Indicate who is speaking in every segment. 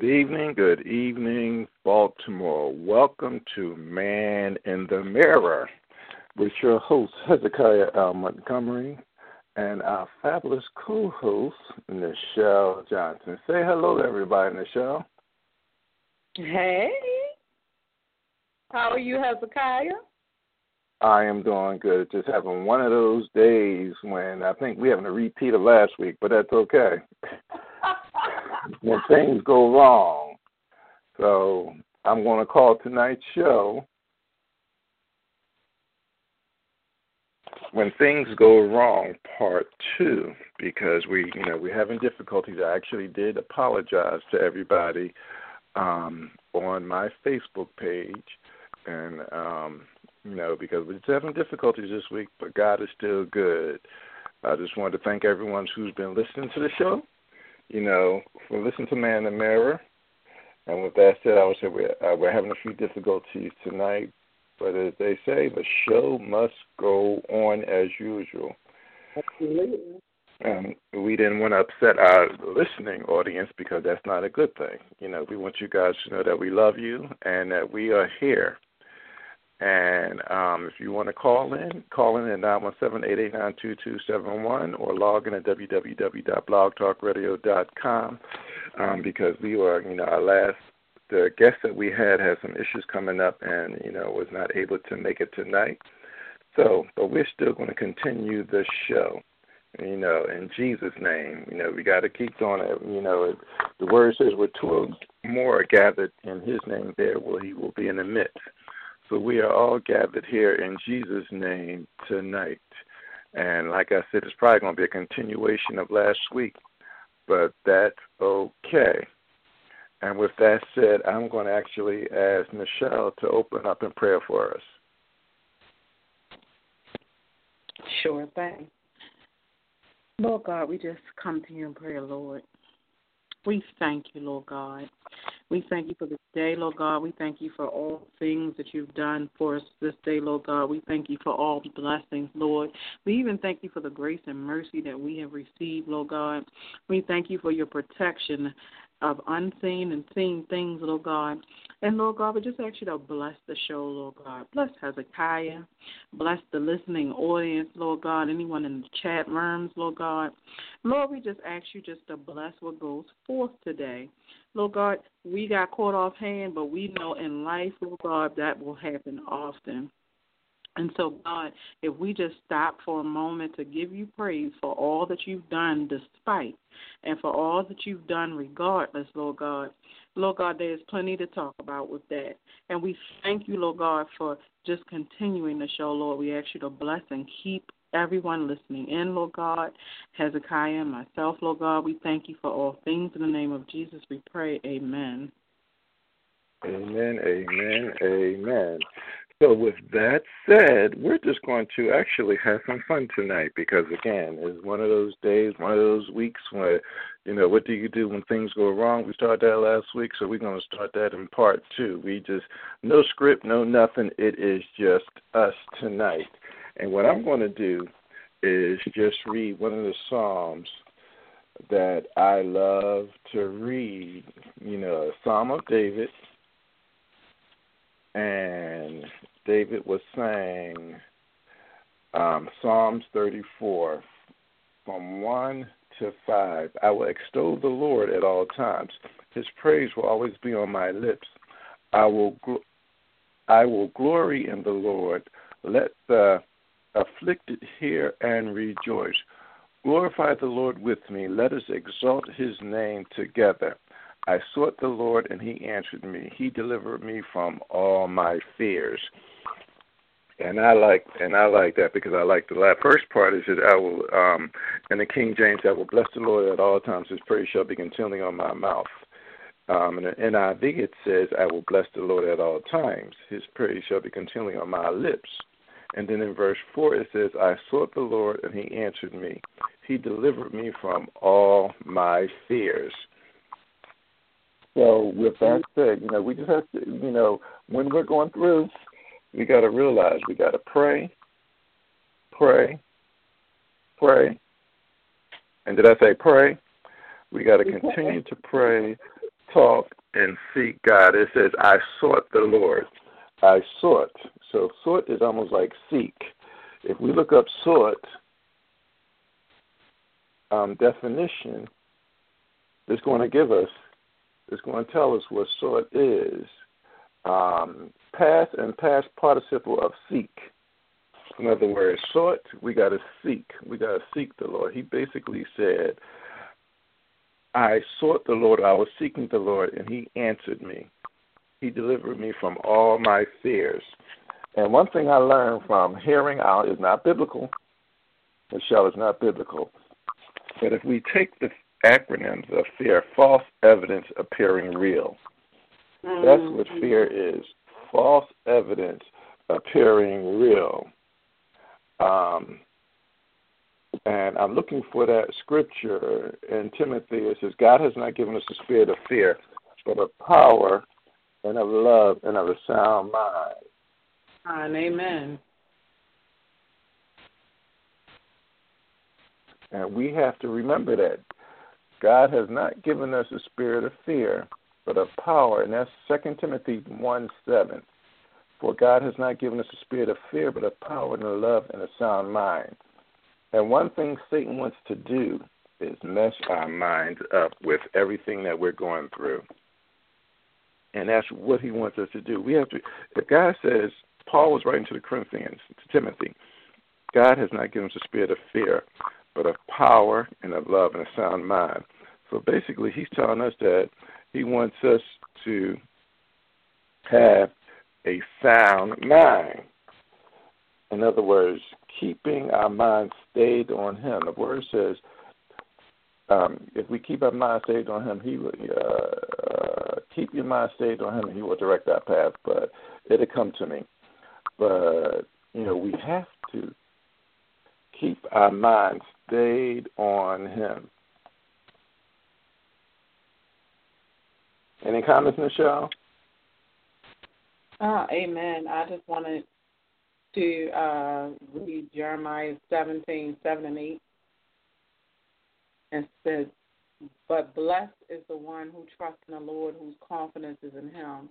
Speaker 1: Good evening, good evening, Baltimore. Welcome to Man in the Mirror with your host, Hezekiah L. Montgomery, and our fabulous co host, Nichelle Johnson. Say hello to everybody, Nichelle.
Speaker 2: Hey. How are you, Hezekiah?
Speaker 1: I am doing good. Just having one of those days when I think we're having a repeat of last week, but that's okay. when things go wrong. So I'm going to call tonight's show when things go wrong part two because we you know we're having difficulties. I actually did apologize to everybody um on my facebook page. And um you know because we're just having difficulties this week but god is still good. I just wanted to thank everyone who's been listening to the show you know, for listening to Man in the Mirror. And with that said, I would say we're, uh, we're having a few difficulties tonight, but as they say, the show must go on as usual.
Speaker 2: Absolutely.
Speaker 1: Um, we didn't want to upset our listening audience because that's not a good thing. You know, we want you guys to know that we love you and that we are here. And um, if you want to call in, call in at 917-889-2271 or log in at www.blogtalkradio.com um, because we were, you know, our last, the guest that we had had some issues coming up and, you know, was not able to make it tonight. So, but we're still going to continue the show. You know, in Jesus' name, you know, we got to keep doing it. You know, the word says, "Where two or more are gathered in His name, there will He will be in the midst." So we are all gathered here in Jesus' name tonight. And like I said, it's probably going to be a continuation of last week, but that's okay. And with that said, I'm going to actually ask Nichelle to open up in prayer for us.
Speaker 2: Sure thing. Lord God, we just come to you in prayer, Lord. We thank you, Lord God. We thank you for this day, Lord God. We thank you for all things that you've done for us this day, Lord God. We thank you for all the blessings, Lord. We even thank you for the grace and mercy that we have received, Lord God. We thank you for your protection of unseen and seen things, Lord God. And Lord God, we just ask you to bless the show, Lord God. Bless Hezekiah. Bless the listening audience, Lord God. Anyone in the chat rooms, Lord God. Lord, we just ask you just to bless what goes forth today. Lord God, we got caught off hand, but we know in life, Lord God, that will happen often. And so, God, if we just stop for a moment to give you praise for all that you've done despite and for all that you've done regardless, Lord God, Lord God, there's plenty to talk about with that. And we thank you, Lord God, for just continuing the show, Lord. We ask you to bless and keep everyone listening in, Lord God, Hezekiah and myself, Lord God. We thank you for all things. In the name of Jesus, we pray. Amen.
Speaker 1: Amen, amen, amen. So, with that said, we're just going to actually have some fun tonight because, again, it's one of those days, one of those weeks where, you know, what do you do when things go wrong? We started that last week, so we're going to start that in part two. We just, no script, no nothing. It is just us tonight. And what I'm going to do is just read one of the Psalms that I love to read, you know, Psalm of David. And David was saying um, Psalms 34 from 1 to 5. I will extol the Lord at all times. His praise will always be on my lips. I will gl- I will glory in the Lord. Let the afflicted hear and rejoice. Glorify the Lord with me. Let us exalt his name together. I sought the Lord and he answered me. He delivered me from all my fears. And I like and I like that because I like the last first part is that I will um in the King James I will bless the Lord at all times, his praise shall be continually on my mouth. Um in the NIV it says, I will bless the Lord at all times, his praise shall be continually on my lips. And then in verse 4 it says, I sought the Lord and he answered me. He delivered me from all my fears. So with that said, you know, we just have to, you know, when we're going through, we got to realize we got to pray, pray, pray. And did I say pray? We got to continue to pray, talk and seek God. It says, I sought the Lord. I sought. So sought is almost like seek. If we look up sought um, definition, it's going to give us, it's going to tell us what sought is. Um, past and past participle of seek. In other words, sought, we got to seek. We got to seek the Lord. He basically said, I sought the Lord, I was seeking the Lord, and He answered me. He delivered me from all my fears. And one thing I learned from hearing out is not biblical. Nichelle is not biblical. But if we take the acronyms of fear, false evidence appearing real. Mm-hmm. That's what mm-hmm. fear is. False evidence appearing real. Um, and I'm looking for that scripture in Timothy. It says, God has not given us a spirit of fear, but of power and of love and of a sound mind.
Speaker 2: And amen.
Speaker 1: And we have to remember that God has not given us a spirit of fear, but of power. And that's 2 Timothy 1 7. For God has not given us a spirit of fear, but of power and of love and a sound mind. And one thing Satan wants to do is mess our minds up with everything that we're going through. And that's what he wants us to do. We have to, if God says, Paul was writing to the Corinthians, to Timothy, God has not given us a spirit of fear, but of power and of love and a sound mind. So basically, he's telling us that he wants us to have a sound mind. In other words, keeping our mind stayed on Him. The Word says, um, if we keep our mind stayed on Him, He will uh, keep your mind stayed on Him, and He will direct our path. But it'll come to me. But you know, we have to keep our mind stayed on Him. Any comments, Nichelle?
Speaker 2: Uh, amen. I just wanted to uh, read Jeremiah 17, 7 and 8. And says, But blessed is the one who trusts in the Lord, whose confidence is in him.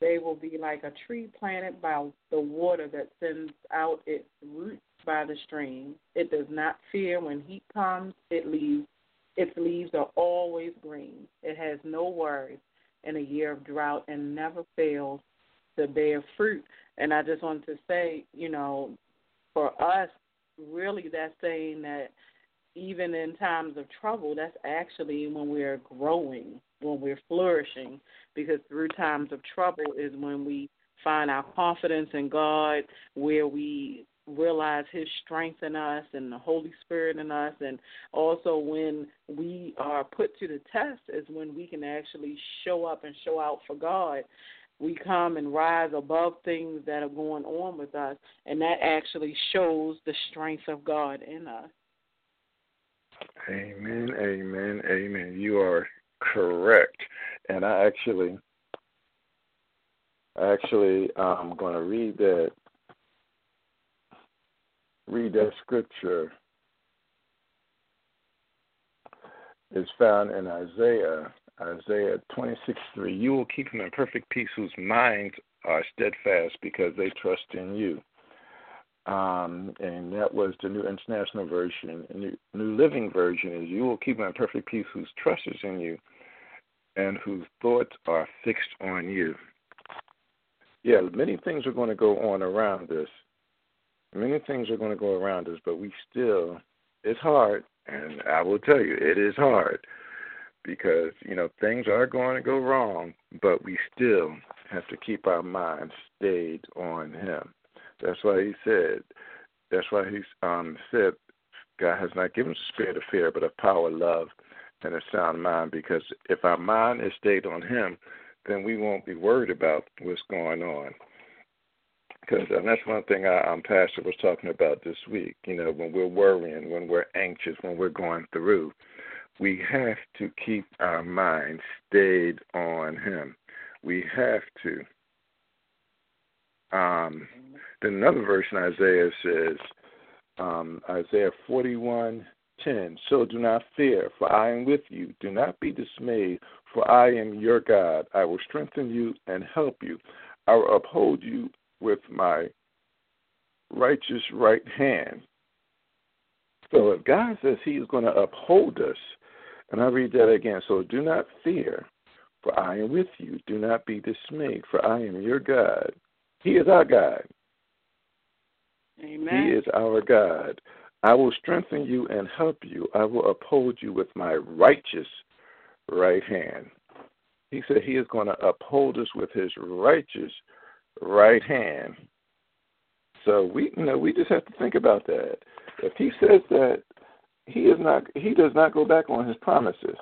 Speaker 2: They will be like a tree planted by the water that sends out its roots by the stream. It does not fear when heat comes. It leaves its leaves are always green. It has no worries in a year of drought and never fails to bear fruit. And I just wanted to say, you know, for us, really, that's saying that even in times of trouble, that's actually when we're growing, when we're flourishing, because through times of trouble is when we find our confidence in God, where we realize His strength in us and the Holy Spirit in us, and also when we are put to the test is when we can actually show up and show out for God we come and rise above things that are going on with us, and that actually shows the strength of God in us.
Speaker 1: Amen, amen, amen. You are correct. And I actually, actually, um, I'm going to read that, read that scripture. It's found in Isaiah Isaiah 26 3. You will keep them in perfect peace whose minds are steadfast because they trust in you. Um, and that was the New International Version. New, New Living Version is You will keep in perfect peace whose trust is in you and whose thoughts are fixed on you. Yeah, many things are going to go on around us. Many things are going to go around us, but we still, it's hard. And I will tell you, it is hard because you know things are going to go wrong, but we still have to keep our minds stayed on Him. That's why He said. That's why He um, said God has not given us a spirit of fear, but of power, love, and a sound mind. Because if our mind is stayed on Him, then we won't be worried about what's going on. Because that's one thing our um, pastor was talking about this week. You know, when we're worrying, when we're anxious, when we're going through we have to keep our mind stayed on Him. We have to. Um, then another verse in Isaiah says, um, Isaiah 41 10 So do not fear, for I am with you. Do not be dismayed, for I am your God. I will strengthen you and help you. I will uphold you with my righteous right hand. So if God says He is going to uphold us, and I read that again. So do not fear, for I am with you. Do not be dismayed, for I am your God. He is our God.
Speaker 2: Amen.
Speaker 1: He is our God. I will strengthen you and help you. I will uphold you with my righteous right hand. He said he is going to uphold us with his righteous right hand. So we you know we just have to think about that. If he says that he is not he does not go back on his promises.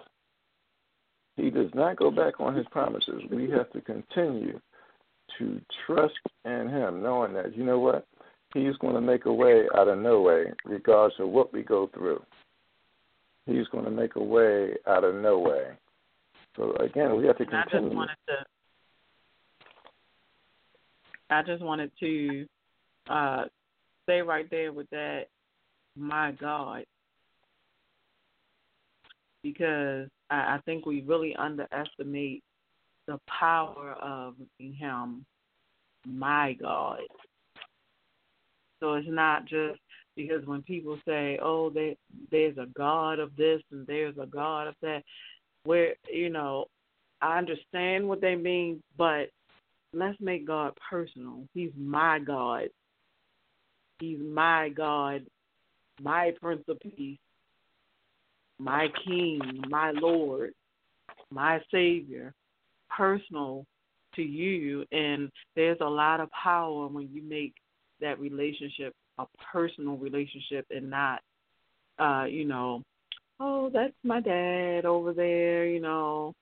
Speaker 1: He does not go back on his promises. We have to continue to trust in him, knowing that you know what? He's going to make a way out of no way, regardless of what we go through. He's going to make a way out of no way. So again, we have to continue.
Speaker 2: I just wanted to. I just wanted to uh, stay right there with that. My God, because I, I think we really underestimate the power of Him. My God. So it's not just because when people say, "Oh, they, there's a God of this and there's a God of that," where you know, I understand what they mean, but let's make God personal. He's my God. He's my God, my Prince of Peace, my King, my Lord, my Savior, personal to you. And there's a lot of power when you make that relationship a personal relationship and not, uh, you know, oh, that's my dad over there, you know,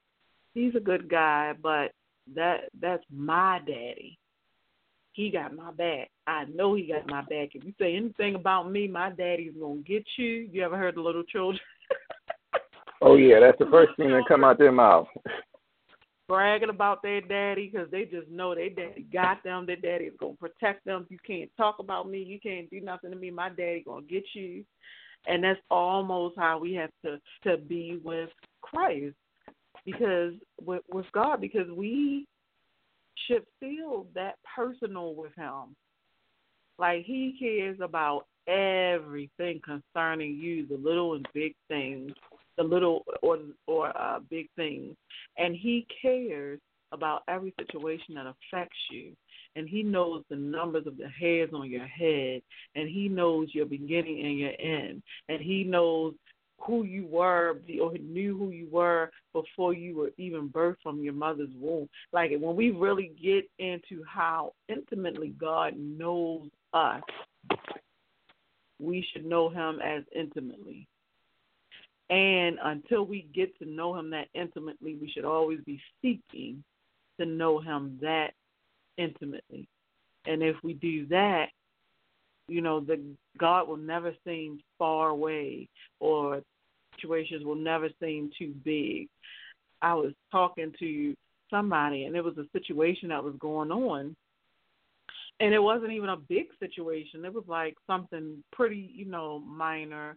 Speaker 2: he's a good guy, but that that's my daddy. He got my back. I know he got my back. If you say anything about me, my daddy's gonna get you. You ever heard the little children?
Speaker 1: oh yeah, that's the first thing that come out their mouth.
Speaker 2: Bragging about their daddy because they just know their daddy got them. Their daddy is gonna protect them. You can't talk about me. You can't do nothing to me. My daddy gonna get you. And that's almost how we have to to be with Christ because with, with God because we should feel that personal with him. Like he cares about everything concerning you, the little and big things, the little or or uh, big things, and he cares about every situation that affects you. And he knows the numbers of the hairs on your head, and he knows your beginning and your end, and he knows who you were or knew who you were before you were even birthed from your mother's womb. Like when we really get into how intimately God knows us, we should know him as intimately. And until we get to know him that intimately, we should always be seeking to know him that intimately. And if we do that, you know, the God will never seem far away or situations will never seem too big. I was talking to somebody and it was a situation that was going on and it wasn't even a big situation. It was like something pretty, you know, minor.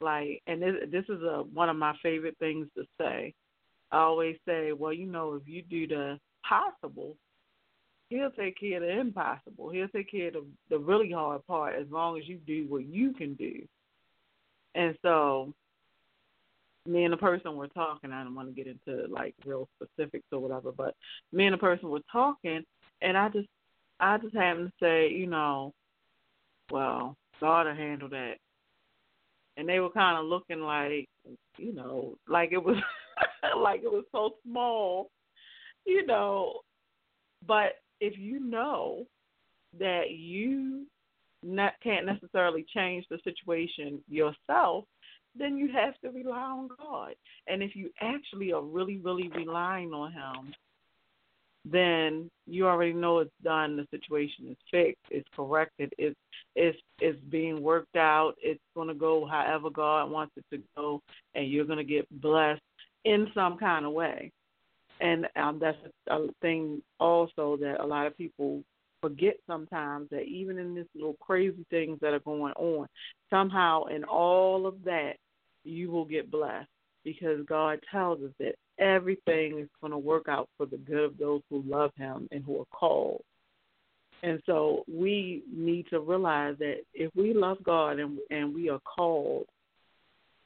Speaker 2: Like, and this, this is a one of my favorite things to say. I always say, well, you know, if you do the possible, he'll take care of the impossible. He'll take care of the, the really hard part as long as you do what you can do. And so me and the person were talking. I don't want to get into like real specifics or whatever, but me and the person were talking, and I just, I just happened to say, you know, well, God will handle that, and they were kind of looking like, you know, like it was, like it was so small, you know, but if you know that you not, can't necessarily change the situation yourself, then you have to rely on God. And if you actually are really, really relying on Him, then you already know it's done. The situation is fixed. It's corrected. It's it's it's being worked out. It's going to go however God wants it to go, and you're going to get blessed in some kind of way. And um, that's a thing also that a lot of people forget sometimes that even in this little crazy things that are going on, somehow in all of that, you will get blessed because God tells us that everything is going to work out for the good of those who love Him and who are called. And so we need to realize that if we love God and and we are called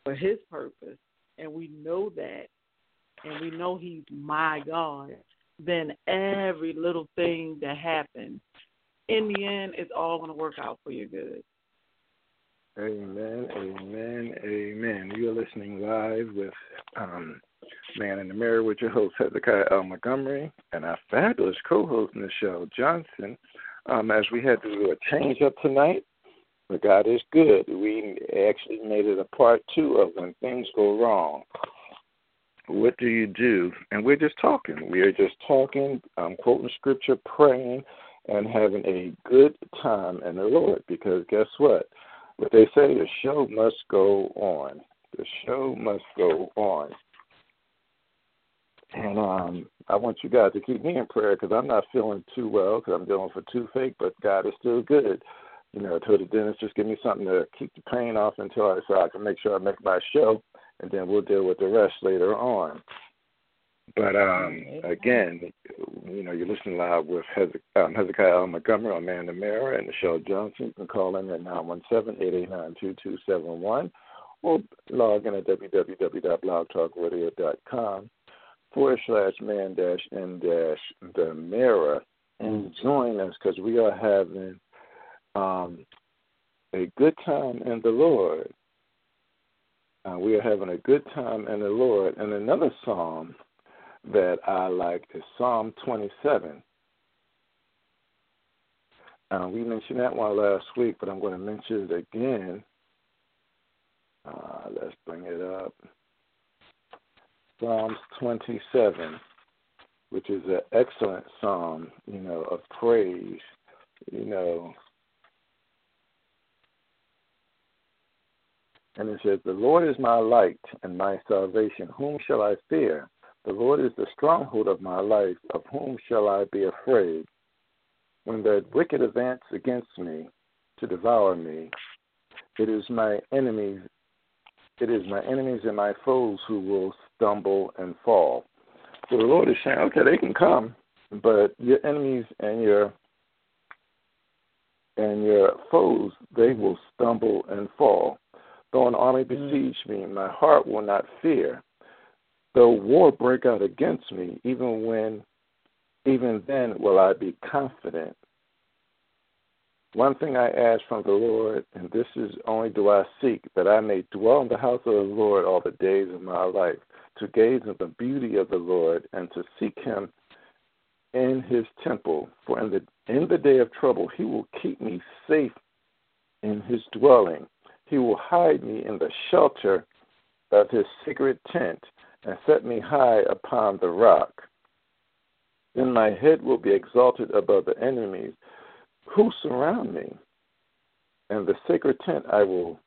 Speaker 2: for His purpose, and we know that, and we know He's my God, then every little thing that happens, in the end, it's all going to work out for your good.
Speaker 1: Amen, amen, amen. You're listening live with um, Man in the Mirror with your host, Hezekiah L. Montgomery, and our fabulous co host, Nichelle Johnson. Um, as we had to do a change up tonight, but God is good. We actually made it a part two of when things go wrong. What do you do? And we're just talking. We are just talking, um, quoting scripture, praying, and having a good time in the Lord. Because guess what? What they say, the show must go on. The show must go on. And um, I want you guys to keep me in prayer because I'm not feeling too well because I'm dealing with toothache, but God is still good. You know, I told the dentist just give me something to keep the pain off until I so I can make sure I make my show, and then we'll deal with the rest later on. But um, again, you know, you're listening live with um, Hezekiah L. Montgomery on Man the Mirror and Nichelle Johnson. You can call in at 917-889-2271 or log in at www.blogtalkradio.com forward slash man dash n dash the mirror and join us because we are having um, a good time in the Lord. Uh, we are having a good time in the Lord. And another psalm that I like is Psalm 27. Uh, we mentioned that one last week, but I'm going to mention it again. Uh, let's bring it up. Psalms 27, which is an excellent psalm, you know, of praise, you know. And it says, The Lord is my light and my salvation. Whom shall I fear? The Lord is the stronghold of my life. Of whom shall I be afraid? When the wicked advance against me to devour me, it is my enemies it is my enemies and my foes who will stumble and fall. So the Lord is saying, okay, they can come, but your enemies and your and your foes, they will stumble and fall. Though an army mm. besiege me, my heart will not fear. Though war break out against me, even when even then will I be confident. One thing I ask from the Lord, and this is only do I seek, that I may dwell in the house of the Lord all the days of my life, to gaze at the beauty of the Lord and to seek him in his temple. For in the in the day of trouble he will keep me safe in his dwelling. He will hide me in the shelter of his sacred tent and set me high upon the rock. Then my head will be exalted above the enemies who surround me. And the sacred tent I will,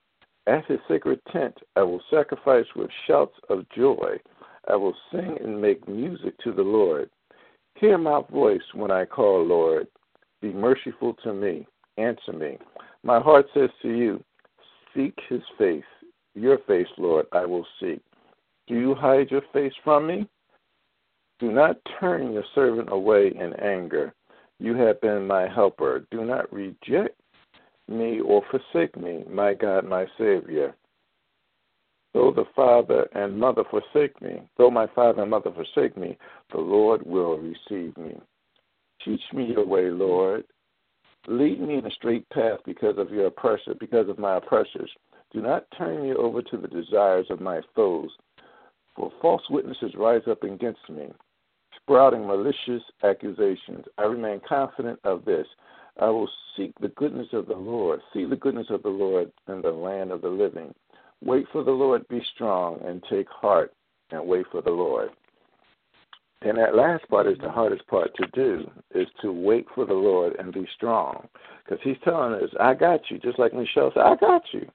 Speaker 1: at his sacred tent, I will sacrifice with shouts of joy. I will sing and make music to the Lord. Hear my voice when I call, Lord. Be merciful to me. Answer me. My heart says to you, Seek his face. Your face, Lord, I will seek. Do you hide your face from me? Do not turn your servant away in anger. You have been my helper. Do not reject me or forsake me, my God, my Savior. Though the father and mother forsake me, though my father and mother forsake me, the Lord will receive me. Teach me your way, Lord. Lead me in a straight path because of your oppressor, because of my oppressors. Do not turn me over to the desires of my foes, for false witnesses rise up against me sprouting malicious accusations. I remain confident of this. I will seek the goodness of the Lord, see the goodness of the Lord in the land of the living. Wait for the Lord, be strong, and take heart, and wait for the Lord. And that last part is the hardest part to do, is to wait for the Lord and be strong. Because he's telling us, I got you, just like Nichelle said, I got you.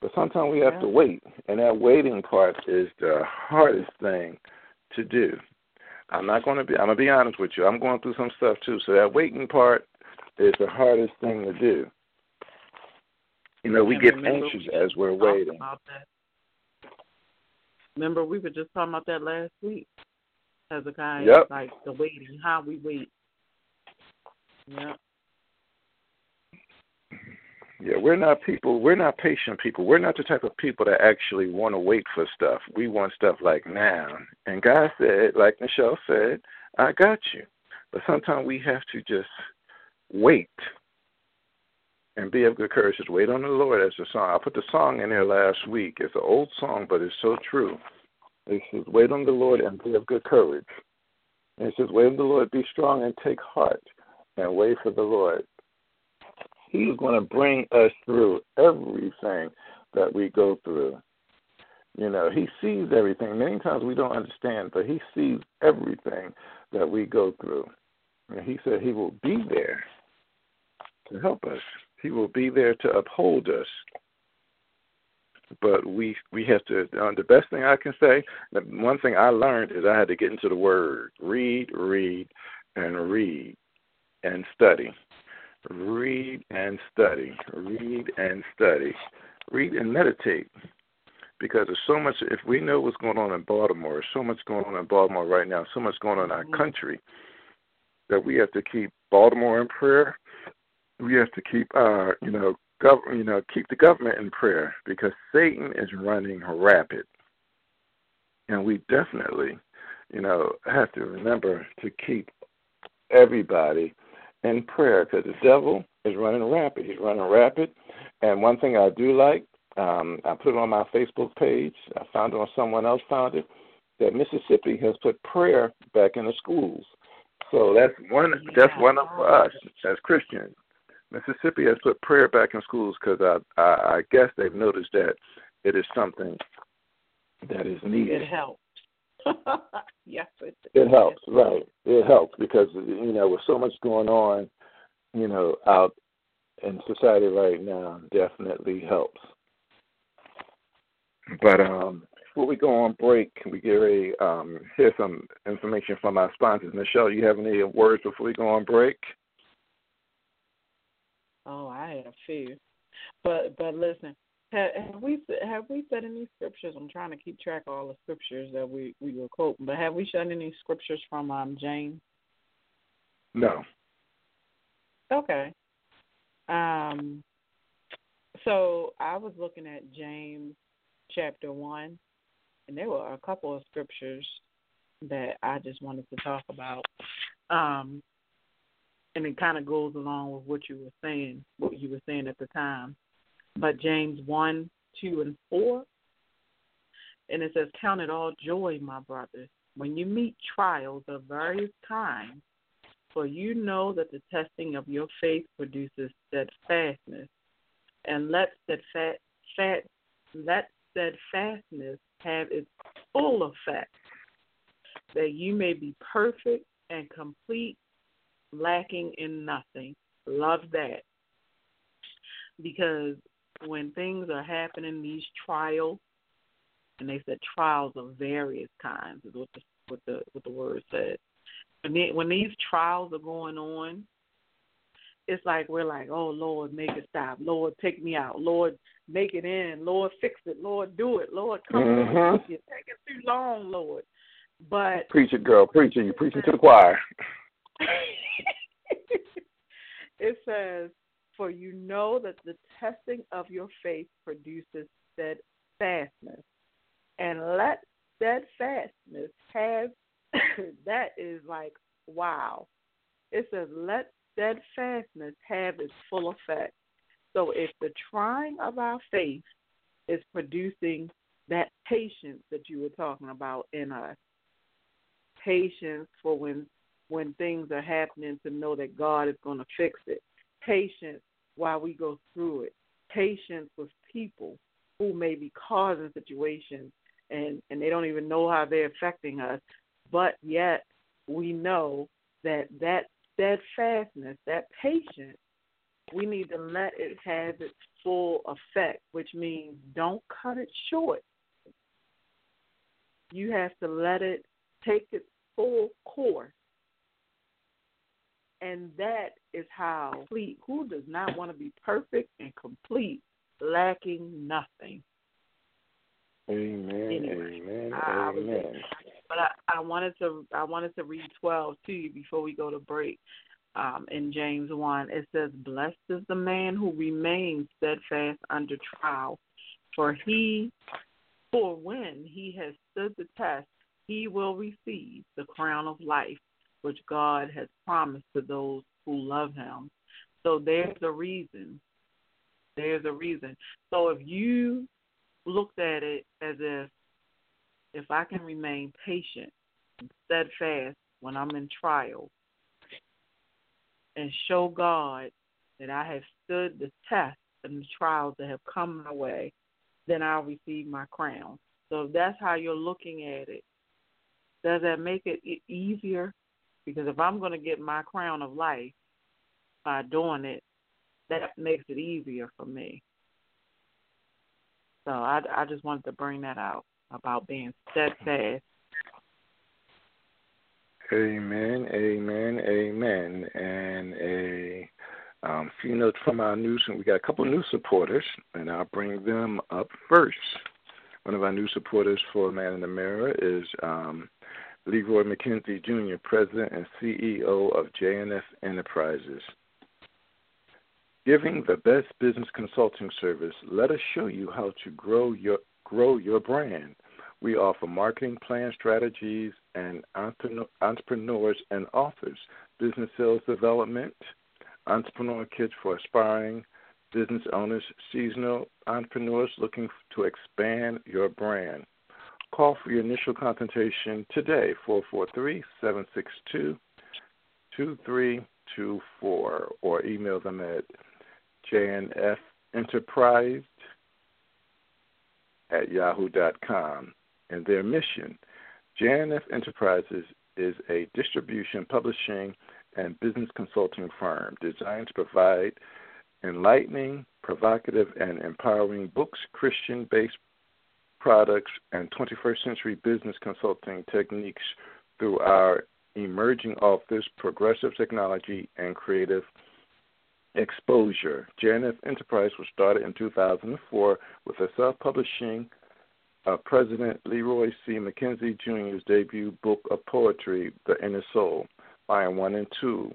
Speaker 1: But sometimes we have yeah. to wait, and that waiting part is the hardest thing to do. I'm not going to be. I'm gonna be honest with you. I'm going through some stuff too. So that waiting part is the hardest thing to do. You know, we get anxious as we're waiting.
Speaker 2: Remember, we were just talking about that last week. As Hezekiah,
Speaker 1: yep.
Speaker 2: like the waiting, how we wait. Yeah.
Speaker 1: Yeah, we're not people. We're not patient people. We're not the type of people that actually want to wait for stuff. We want stuff like now. And God said, like Nichelle said, I got you. But sometimes we have to just wait and be of good courage. Just wait on the Lord as the song. I put the song in there last week. It's an old song, but it's so true. It says, Wait on the Lord and be of good courage. And it says, Wait on the Lord, be strong and take heart, and wait for the Lord. He's going to bring us through everything that we go through. You know, He sees everything. Many times we don't understand, but He sees everything that we go through. And He said He will be there to help us. He will be there to uphold us. But we we have to. Uh, the best thing I can say, the one thing I learned is I had to get into the Word, read, read, and read, and study. Read and study. Read and study. Read and meditate. Because there's so much, if we know what's going on in Baltimore, there's so much going on in Baltimore right now, so much going on in our
Speaker 2: mm-hmm.
Speaker 1: country, that we have to keep Baltimore in prayer we have to keep uh you know gov- you know keep the government in prayer because Satan is running rapid, and we definitely you know have to remember to keep everybody in prayer because the devil is running rapid. He's running rapid, and one thing I do like, um, I put it on my Facebook page. I found it on someone else found it that Mississippi has put prayer back in the schools. So that's one. That's one of us as Christians. Mississippi has put prayer back in schools because I, I I guess they've noticed that it is something that is needed.
Speaker 2: It helps. yes, it,
Speaker 1: it helps. Right, it helps because you know with so much going on, you know, out in society right now, definitely helps. But um, before we go on break, can we get ready um, hear some information from our sponsors? Nichelle, you have any words before we go on break?
Speaker 2: Oh, I had a few, but but listen, have, have we have we said any scriptures? I'm trying to keep track of all the scriptures that we we were quoting, but have we said any scriptures from um James?
Speaker 1: No.
Speaker 2: Okay. Um. So I was looking at James chapter one, and there were a couple of scriptures that I just wanted to talk about. Um, and it kind of goes along with what you were saying, what you were saying at the time. But James 1, 2, and 4, and it says, Count it all joy, my brothers, when you meet trials of various kinds, for you know that the testing of your faith produces steadfastness. And let steadfast, let steadfastness have its full effect, that you may be perfect and complete lacking in nothing. Love that. Because when things are happening, these trials, and they said trials of various kinds is what the what the what the word said. And then, when these trials are going on, it's like we're like, oh Lord, make it stop. Lord, take me out. Lord, make it in. Lord, fix it. Lord, do it. Lord, come mm-hmm. on. You're taking too long, Lord. But
Speaker 1: preach it, girl. Preach it. You're preaching to the choir.
Speaker 2: it says, For you know that the testing of your faith produces steadfastness. And let steadfastness have, that is like, wow. It says, Let steadfastness have its full effect. So if the trying of our faith is producing that patience that you were talking about in us, patience for when when things are happening to know that God is going to fix it. Patience while we go through it. Patience with people who may be causing situations and, and they don't even know how they're affecting us. But yet we know that that steadfastness, that patience, we need to let it have its full effect, which means don't cut it short. You have to let it take its full course and that is how complete. Who does not want to be perfect and complete, lacking nothing?
Speaker 1: Amen.
Speaker 2: Anyway,
Speaker 1: amen.
Speaker 2: I,
Speaker 1: amen.
Speaker 2: but I, I wanted to I wanted to read twelve to you before we go to break. Um, in James one, it says, "Blessed is the man who remains steadfast under trial, for he, for when he has stood the test, he will receive the crown of life, which God has promised to those who love Him." So there's a reason. There's a reason. So if you looked at it as if if I can remain patient and steadfast when I'm in trial and show God that I have stood the test and the trials that have come my way, then I'll receive my crown. So if that's how you're looking at it, does that make it easier? Because if I'm going to get my crown of life by doing it, that makes it easier for me. So I, I just wanted to bring that out about being steadfast.
Speaker 1: Amen, amen, amen. And a um, few notes from our news. And we got a couple new supporters, and I'll bring them up first. One of our new supporters for Man in the Mirror is um, Leroy McKenzie Jr., President and CEO of JNF Enterprises. Giving the best business consulting service, let us show you how to grow your grow your brand. We offer marketing plan strategies and entrepreneurs and authors, business sales development, entrepreneur kits for aspiring business owners, seasonal entrepreneurs looking to expand your brand. Call for your initial consultation today, 443 762 2324, or email them at JNF Enterprise at yahoo.com. And their mission JNF Enterprises is a distribution, publishing, and business consulting firm designed to provide enlightening, provocative, and empowering books, Christian based products, and 21st century business consulting techniques through our emerging office, progressive technology, and creative exposure. JNF Enterprise was started in 2004 with a self publishing uh, President Leroy C. McKenzie Jr.'s debut book of poetry, The Inner Soul, Volume 1 and 2,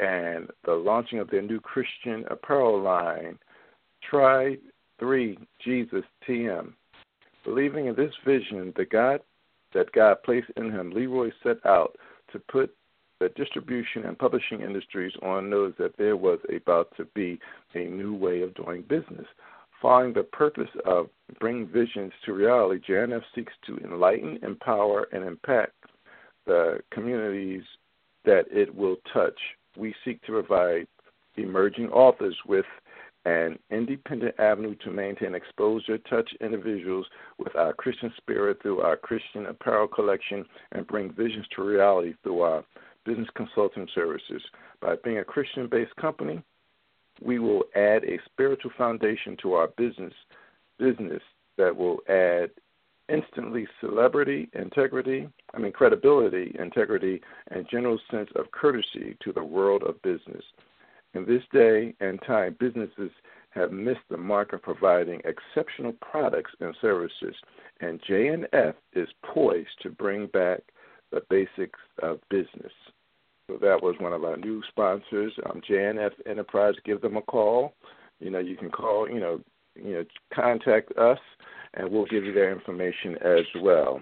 Speaker 1: and the launching of their new Christian apparel line, Try 3 Jesus TM. Believing in this vision that God that God placed in him, Leroy set out to put the distribution and publishing industries on notice that there was about to be a new way of doing business. Following the purpose of bringing visions to reality, JNF seeks to enlighten, empower, and impact the communities that it will touch. We seek to provide emerging authors with an independent avenue to maintain exposure, touch individuals with our Christian spirit through our Christian apparel collection, and bring visions to reality through our business consulting services. By being a Christian based company, we will add a spiritual foundation to our business business that will add instantly celebrity, integrity, I mean credibility, integrity, and general sense of courtesy to the world of business. In this day and time, businesses have missed the mark of providing exceptional products and services, and JNF is poised to bring back the basics of business. So that was one of our new sponsors, um, JNF Enterprise. Give them a call. You know, you can call. You know, you know, contact us, and we'll give you their information as well.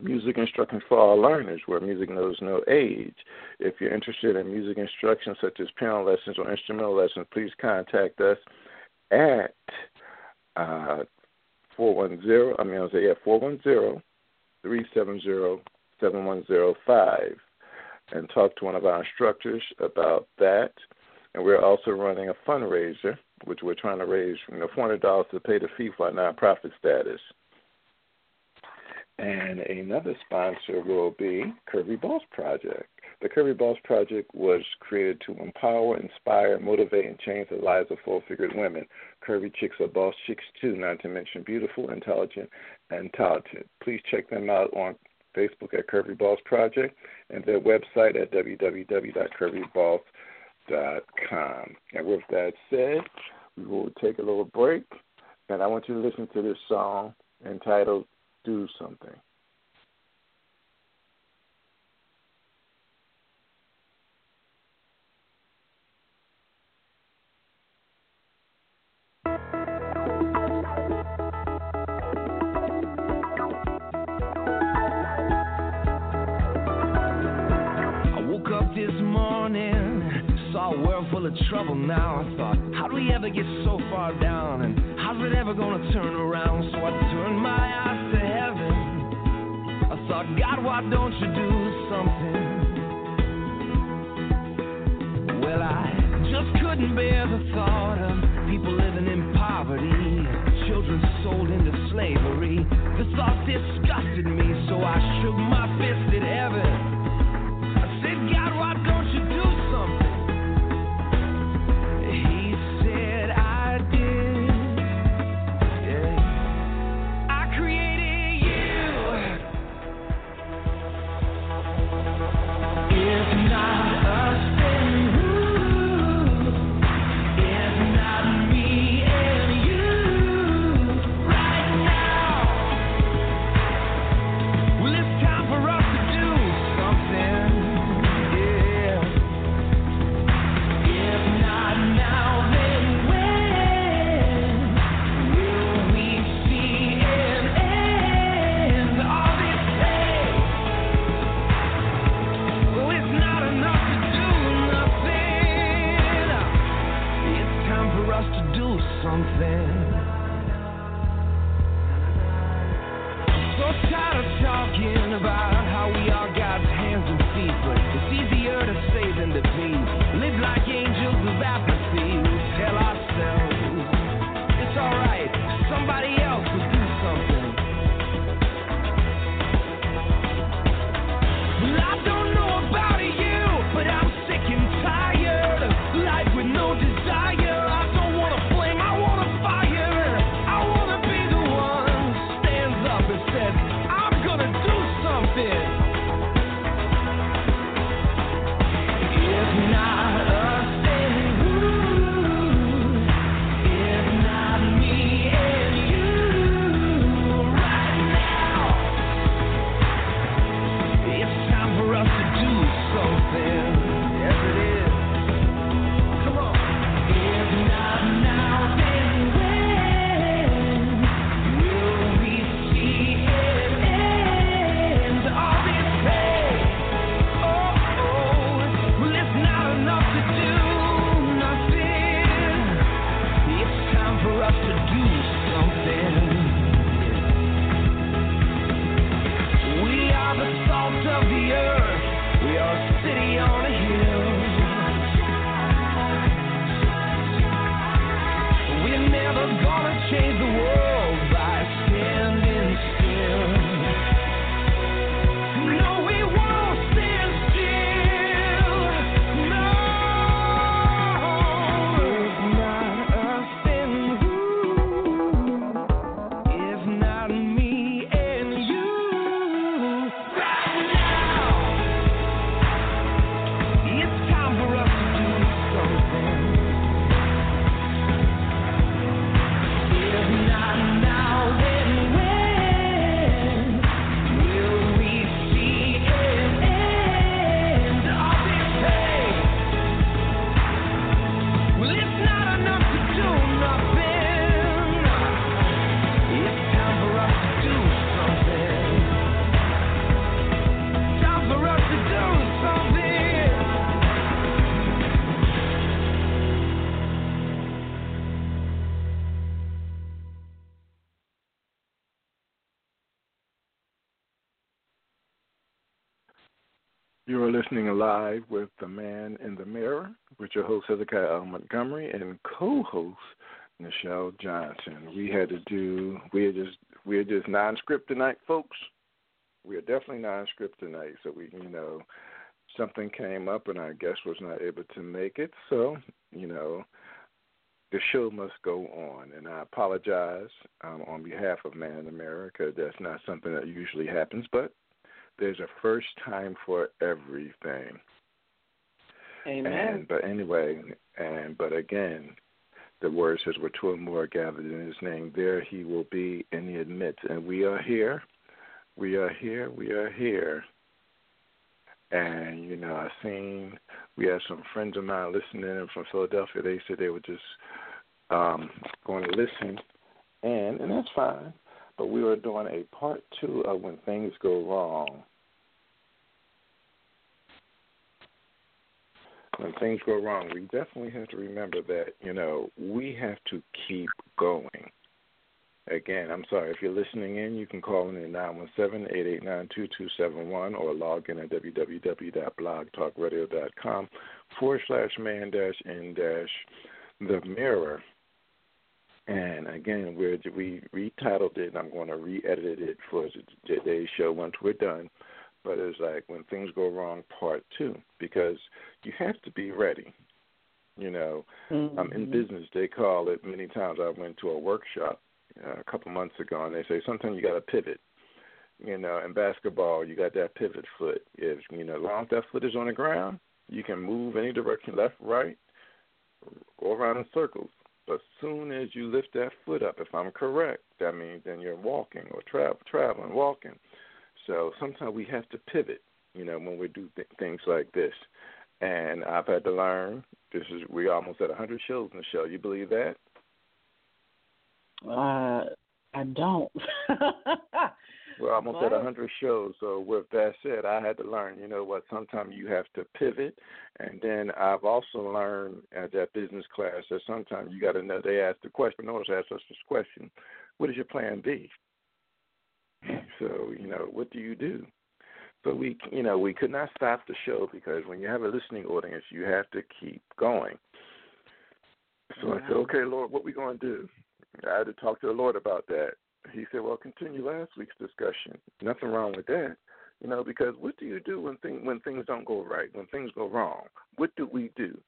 Speaker 1: Music instruction for all learners, where music knows no age. If you're interested in music instruction such as piano lessons or instrumental lessons, please contact us at uh, 410, I mean, I'll say, yeah, 410 370 7105 and talk to one of our instructors about that. And we're also running a fundraiser, which we're trying to raise you know, $400 to pay the fee for our nonprofit status. And another sponsor will be Curvy Boss Project. The Curvy Boss Project was created to empower, inspire, motivate, and change the lives of full figured women. Curvy chicks are boss chicks too, not to mention beautiful, intelligent, and talented. Please check them out on Facebook at Curvy Boss Project, and their website at www.curvyboss.com. And with that said, we will take a little break, and I want you to listen to this song entitled Do Something.
Speaker 3: I woke up this morning, saw a world full of trouble now. I thought, how do we ever get so far down? And how's it ever gonna turn around? So I turned my eyes thought, God, why don't you do something? Well, I just couldn't bear the thought of people living in poverty, children sold into slavery. The thought disgusted me, so I shook my fist at heaven. You live with The Man in the Mirror with your host Hezekiah L. Montgomery and co-host Nichelle Johnson. We had to do we are just we are just non-script tonight, folks. We are definitely non-script tonight, so we you know something came up and our guest was not able to make it, so you know the show must go on, and I apologize um, on behalf of Man in the Mirror. That's not something that usually happens, but there's a first time for everything.
Speaker 2: Amen.
Speaker 1: And, but anyway, and but again, the word says, where two or more are gathered in his name, there he will be in the midst. And we are here. We are here. We are here. And, you know, I've seen, we had some friends of mine listening from Philadelphia. They said they were just um, going to listen. And, and that's fine. But we were doing a part two of When Things Go Wrong. when things go wrong, we definitely have to remember that, you know, we have to keep going. Again, I'm sorry, if you're listening in, you can call in at 917-889-2271 or log in at www.blogtalkradio.com forward slash man dash in dash the mirror. And again, we're, we retitled it, and I'm going to re-edit it for today's show once we're done but it's like when things go wrong, part two, because you have to be ready. You know,
Speaker 2: mm-hmm.
Speaker 1: um, in business they call it. Many times I went to a workshop uh, a couple months ago, and they say sometimes you got to pivot. You know, in basketball, you got that pivot foot. If you know, as long as that foot is on the ground, you can move any direction, left, right, go around in circles. But soon as you lift that foot up, if I'm correct, that means then you're walking or tra- traveling, walking. So sometimes we have to pivot, you know, when we do th- things like this. And I've had to learn. This is we almost at 100 shows in the show. You believe that?
Speaker 2: Uh, I don't.
Speaker 1: We're almost at 100 shows. So with that said, I had to learn. You know what? Sometimes you have to pivot, and then I've also learned at that business class that sometimes you got to know. They ask the question. Notice ask us this question: What is your plan B? So, you know, what do you do? So we, you know, we could not stop the show because when you have a listening audience, you have to keep going. So I said, okay, Lord, what we going to do? I had to talk to the Lord about that. He said, well, continue last week's discussion. Nothing wrong with that. You know, because what do you do when things when things don't go right, when things go wrong? What do we do?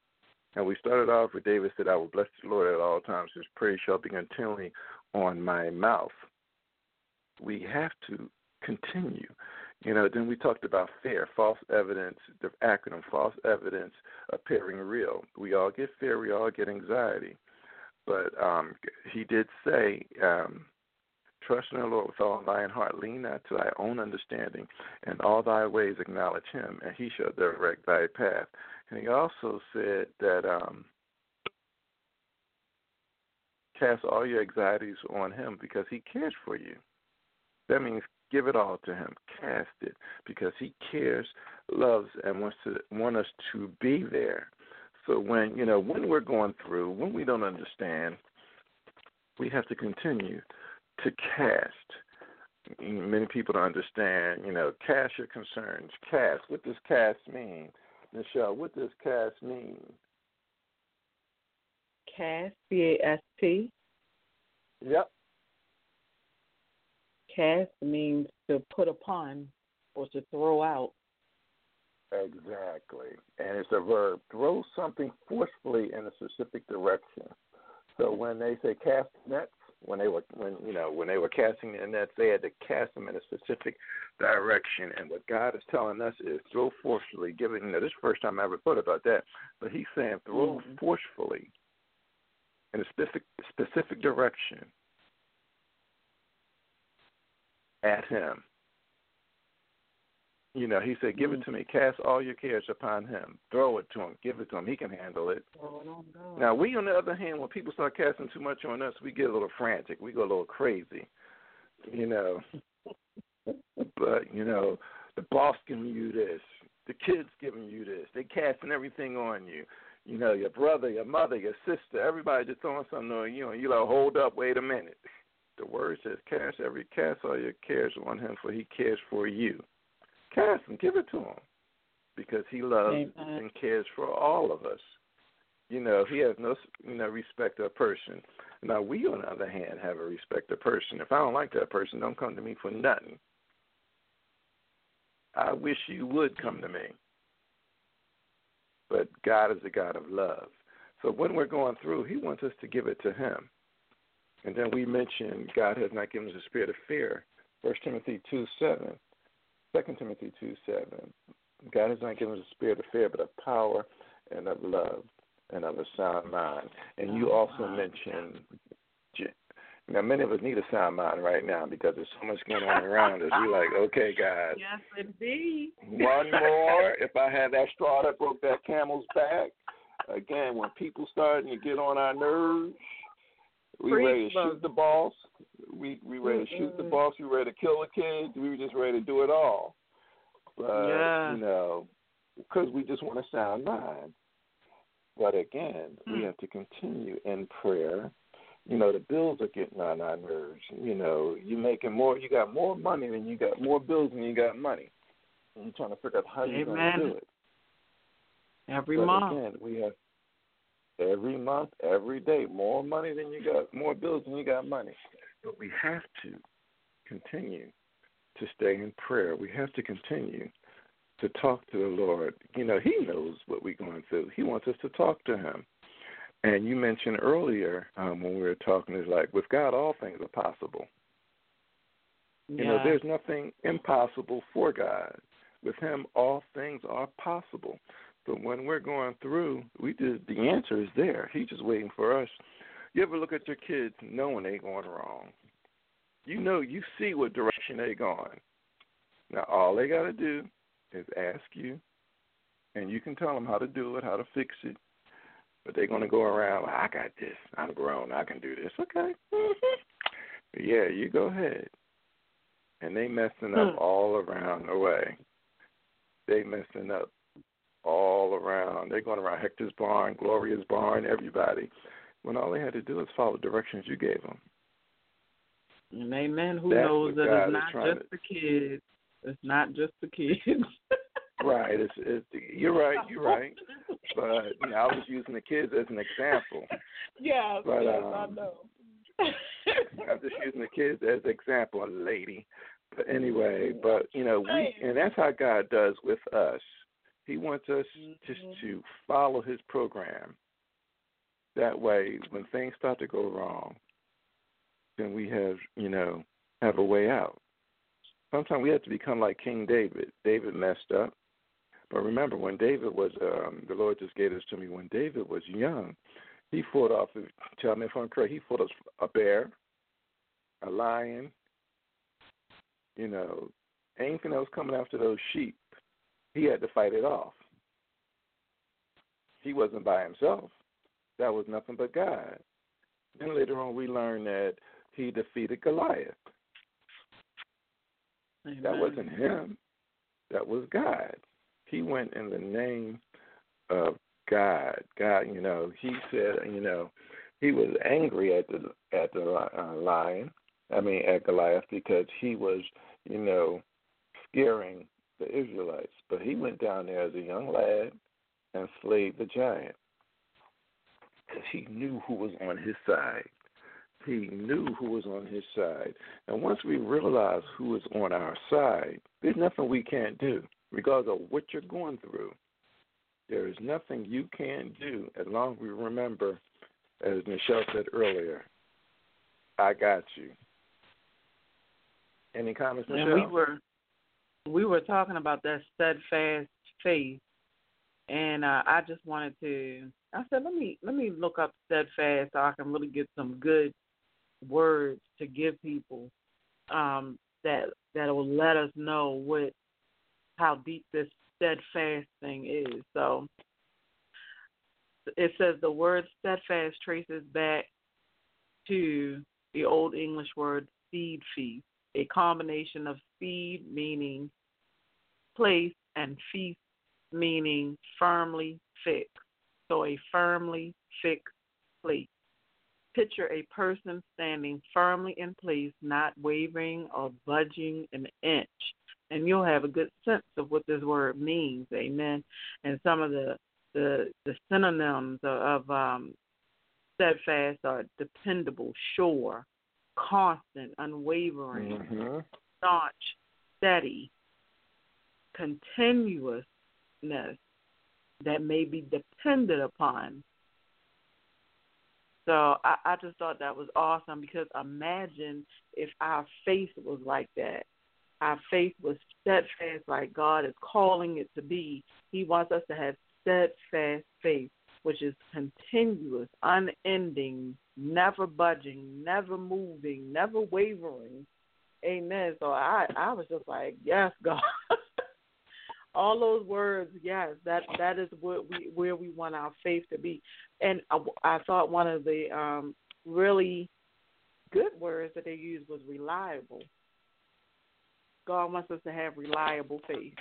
Speaker 1: And we started off with David said, I will bless the Lord at all times. His praise shall be continually on my mouth we have to continue. You know, then we talked about fear, false evidence, the acronym false evidence appearing real. We all get fear, we all get anxiety. But um, he did say, um, Trust in the Lord with all thine heart, lean not to thy own understanding, and all thy ways acknowledge him, and he shall direct thy path. And he also said that um, cast all your anxieties on him because he cares for you. That means give it all to him, cast it, because he cares, loves, and wants to want us to be there. So when you know when we're going through, when we don't understand, we have to continue to cast. Many people don't understand. You know, cast your concerns. Cast. What does cast mean, Nichelle? What does cast mean?
Speaker 2: Cast, C A S T.
Speaker 1: Yep.
Speaker 2: Cast means to put upon or to throw out.
Speaker 1: Exactly. And it's a verb. Throw something forcefully in a specific direction. So when they say cast nets, when they were when you know when they were casting the nets, they had to cast them in a specific direction. And what God is telling us is throw forcefully. Giving you know, this is the first time I ever thought about that, but He's saying throw mm-hmm. forcefully in a specific specific direction at him. You know, he said, Give it to me. Cast all your cares upon him. Throw it to him. Give it to him. He can handle it. now, we, on the other hand, when people start casting too much on us, we get a little frantic. We go a little crazy. You know. but, you know, the boss giving you this. The kids giving you this. They casting everything on you. You know, your brother, your mother, your sister, everybody just throwing something on you, and you like, hold up, wait a minute. The word says, "Cast every cast all your cares on him, for he cares for you." Cast him, give it to him, because he loves Amen. and cares for all of us. You know, he has no, you know, respect of person. Now we, on the other hand, have a respect of person. If I don't like that person, don't come to me for nothing. I wish you would come to me. But God is a God of love. So when we're going through, He wants us to give it to Him. And then we mentioned God has not given us a spirit of fear. First Timothy two seven. Second Timothy two seven. God has not given us a spirit of fear, but of power and of love. and of a sound mind. And you also mentioned now, many of us need a sound mind right now because there's so much going on around us. We're like, okay, guys.
Speaker 2: Yes, indeed.
Speaker 1: One more. if I had that straw that broke that camel's back, again, when people starting to get on our nerves, we ready to shoot the boss. We we ready to shoot the boss. We ready to kill the kids. We were just ready to do it all. But
Speaker 2: Yeah.
Speaker 1: you know, because we just want a sound mind. But again, we
Speaker 2: Hmm.
Speaker 1: have to continue in prayer. You know, the bills are getting on our nerves. You know, you're making more. You got more money than you got more bills than you got money. And you're trying to figure out how you're going to do it.
Speaker 2: Every
Speaker 1: but
Speaker 2: month.
Speaker 1: again, we have every month, every day, more money than you got, more bills than you got money. But we have to continue to stay in prayer. We have to continue to talk to the Lord. You know, He knows what we're going through. He wants us to talk to Him. And you mentioned earlier um, when we were talking, is like with God, all things are possible. You know, there's nothing impossible for God. With Him, all things are possible. But when we're going through, we just the answer is there. He's just waiting for us. You ever look at your kids knowing they going wrong? You know, you see what direction they're going. Now, all they got to do is ask you, and you can tell them how to do it, how to fix it. But they're going to go around, I got this. I'm grown. I can do this. Okay. yeah, you go ahead. And they messing up
Speaker 2: Hmm.
Speaker 1: all around the way. They messing up all around. They're going around Hector's barn, Gloria's barn, everybody. When all they had to do is follow the directions you gave them.
Speaker 2: And amen. Who
Speaker 1: That's
Speaker 2: knows that
Speaker 1: God
Speaker 2: it's not just
Speaker 1: to-
Speaker 2: the kids. It's not just the kids.
Speaker 1: Right. It's, it's you're right. You're right. But you know, I was using the kids as an example.
Speaker 2: yes,
Speaker 1: But,
Speaker 2: yes, I
Speaker 1: um,
Speaker 2: know.
Speaker 1: I'm just using the kids as an example, lady. But anyway, but you know, we and that's how God does with us. He wants us just to follow His program. That way, when things start to go wrong, then we have you know have a way out. Sometimes we have to become like King David. David messed up, but remember when David was um, the Lord just gave this to me. When David was young, he fought off. Tell me if I'm correct. He fought off a bear, a lion. You know, anything that was coming after those sheep, he had to fight it off. He wasn't by himself. That was nothing but God. Then later on, we learned that he defeated Goliath. That wasn't him. That was God. He went in the name of God. God, you know, he said, you know, he was angry at the at the uh, lion. I mean, at Goliath because he was, you know, scaring the Israelites. But he went down there as a young lad and slayed the giant because he knew who was on his side. He knew who was on his side. And once we realize who is on our side, there's nothing we can't do, regardless of what you're going through. There is nothing you can't do as long as we remember, as Nichelle said earlier, I got you. Any comments,
Speaker 2: And
Speaker 1: Nichelle?
Speaker 2: we were we were talking about that steadfast faith, and uh, I just wanted to. I said, let me let me look up steadfast so I can really get some good words to give people um, that that will let us know what how deep this steadfast thing is. So it says the word steadfast traces back to the old English word seed feast, a combination of seed meaning place and feast meaning firmly fixed. So a firmly fixed place. Picture a person standing firmly in place, not wavering or budging an inch. And you'll have a good sense of what this word means. Amen. And some of the the, the synonyms of, of um, steadfast are dependable, sure, constant, unwavering,
Speaker 1: hmm
Speaker 2: staunch, steady, continuousness that may be depended upon. So I, I just thought that was awesome because imagine if our faith was like that. Our faith was steadfast like God is calling it to be. He wants us to have steadfast faith. Which is continuous, unending, never budging, never moving, never wavering. Amen. So I I was just like, yes, God. All those words, yes, that that is what we where we want our faith to be. And I, I thought one of the um really good words that they used was reliable. God wants us to have reliable faith.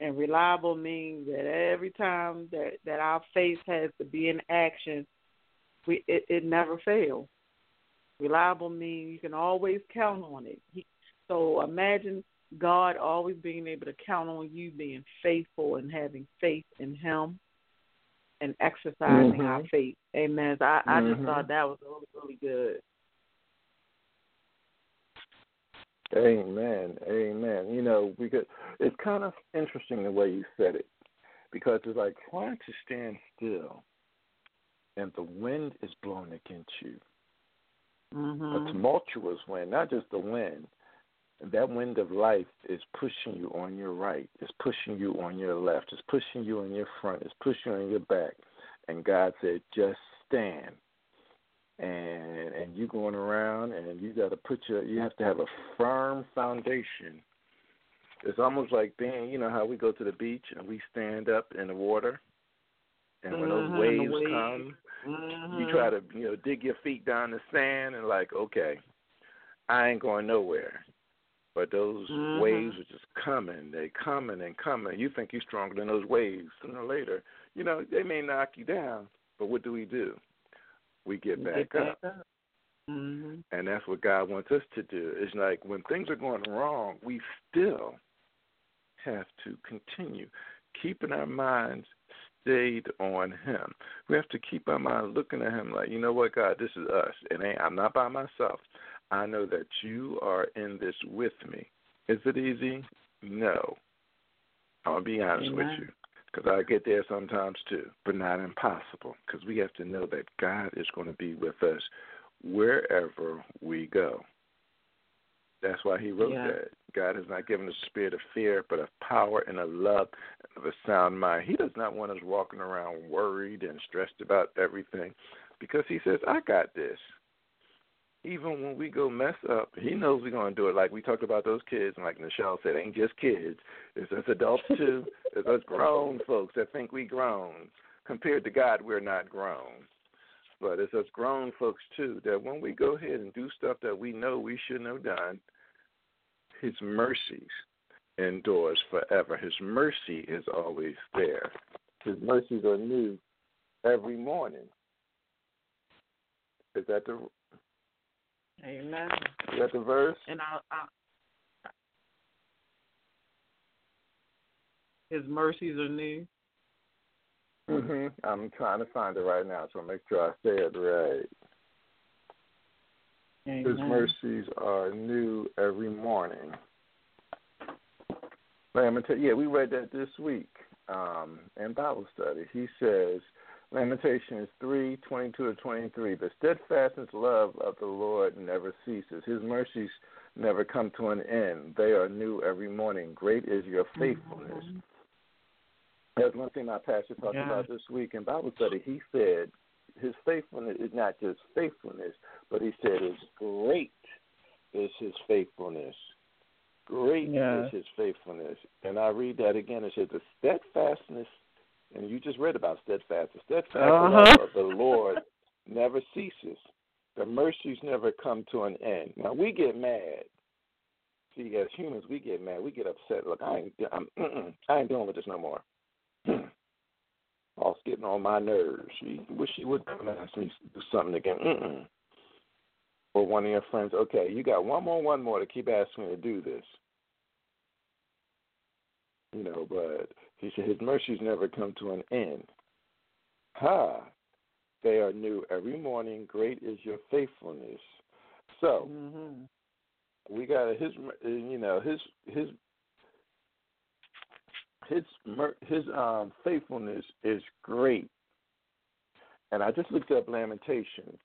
Speaker 2: And reliable means that every time that, that our faith has to be in action, we it, it never fails. Reliable means you can always count on it. He, so imagine God always being able to count on you being faithful and having faith in Him and exercising
Speaker 1: mm-hmm.
Speaker 2: our faith. Amen. So I, I just
Speaker 1: mm-hmm.
Speaker 2: thought that was really, really good.
Speaker 1: Amen. Amen. You know, because it's kind of interesting the way you said it, because it's like trying to stand still, and the wind is blowing against you.
Speaker 2: Mm-hmm.
Speaker 1: A tumultuous wind, not just the wind. That wind of life is pushing you on your right. It's pushing you on your left. It's pushing you on your front. It's pushing you on your back. And God said, just stand and and you going around and you got to put your you have to have a firm foundation it's almost like being you know how we go to the beach and we stand up in the water and when those
Speaker 2: mm-hmm,
Speaker 1: waves
Speaker 2: wave.
Speaker 1: come
Speaker 2: mm-hmm.
Speaker 1: you try to you know dig your feet down the sand and like okay i ain't going nowhere but those
Speaker 2: mm-hmm.
Speaker 1: waves are just coming they coming and coming you think you're stronger than those waves sooner or later you know they may knock you down but what do we do we get back
Speaker 2: get
Speaker 1: up.
Speaker 2: Back up. Mm-hmm.
Speaker 1: And that's what God wants us to do. It's like when things are going wrong, we still have to continue keeping our minds stayed on Him. We have to keep our mind looking at Him like, you know what, God, this is us. And ain't I'm not by myself. I know that you are in this with me. Is it easy? No. I'll be honest
Speaker 2: Amen.
Speaker 1: with you because I get there sometimes too, but not impossible because we have to know that God is going to be with us wherever we go. That's why he wrote
Speaker 2: yeah.
Speaker 1: that. God has not given us a spirit of fear, but of power and of love and of a sound mind. He does not want us walking around worried and stressed about everything because he says, I got this even when we go mess up, he knows we're going to do it. Like we talked about those kids, and like Nichelle said, ain't just kids. It's us adults too. it's us grown folks that think we grown. Compared to God, we're not grown. But it's us grown folks too that when we go ahead and do stuff that we know we shouldn't have done, His mercies endures forever. His mercy is always there. His mercies are new every morning. Is that the
Speaker 2: Amen.
Speaker 1: Is that the verse?
Speaker 2: And I, I, His mercies are new.
Speaker 1: Mhm. I'm trying to find it right now, so I'll make sure I say it right.
Speaker 2: Amen.
Speaker 1: His mercies are new every morning. Lamentation. Yeah, we read that this week um, in Bible study. He says, Lamentations 3 22 to 23. The steadfastness love of the Lord never ceases. His mercies never come to an end. They are new every morning. Great is your faithfulness.
Speaker 2: Mm-hmm.
Speaker 1: That's one thing my pastor talked
Speaker 2: yeah.
Speaker 1: about this week in Bible study. He said his faithfulness is not just faithfulness, but he said it's great is his faithfulness. Great
Speaker 2: yeah.
Speaker 1: is his faithfulness. And I read that again. It says the steadfastness and you just read about steadfast. The steadfast
Speaker 2: uh-huh.
Speaker 1: love of the Lord never ceases. The mercies never come to an end. Now we get mad. See, as humans, we get mad. We get upset. Look, I ain't, I'm, I ain't dealing with this no more. All's getting on my nerves. She wish she would come and ask me to do something again. Mm-mm. Or one of your friends, okay, you got one more, one more to keep asking me to do this. You know, but he said, His mercies never come to an end. Ha! They are new every morning. Great is your faithfulness. So,
Speaker 2: mm-hmm.
Speaker 1: we got his, you know, his his his his um faithfulness is great. And I just looked up lamentation.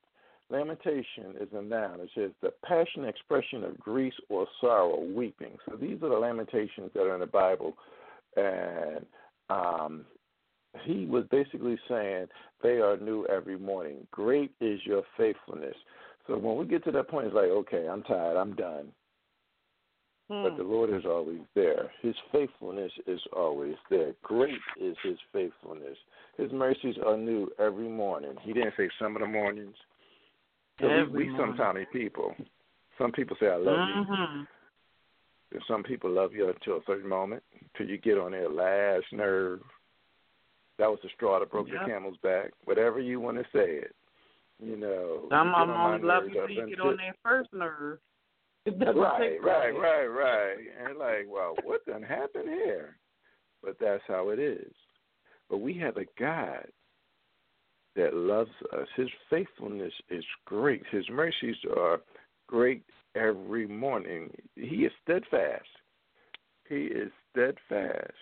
Speaker 1: Lamentation is a noun. It says the passionate expression of grief or sorrow, weeping. So these are the lamentations that are in the Bible and um, he was basically saying they are new every morning. Great is your faithfulness. So when we get to that point, it's like, okay, I'm tired, I'm done. Hmm. But the Lord is always there. His faithfulness is always there. Great is His faithfulness. His mercies are new every morning. He didn't say some of the mornings. So we, we sometimes people. Some people say I love mm-hmm. you. And some people love you until a certain moment, till you get on their last nerve. That was the straw that broke yep. the camel's back. Whatever you want to say it. You know.
Speaker 2: Some of them only love you till you get on their first nerve.
Speaker 1: Right, right, right, right. And like, well, what done happened here? But that's how it is. But we have a God that loves us. His faithfulness is great. His mercies are great every morning. He is steadfast. He is steadfast.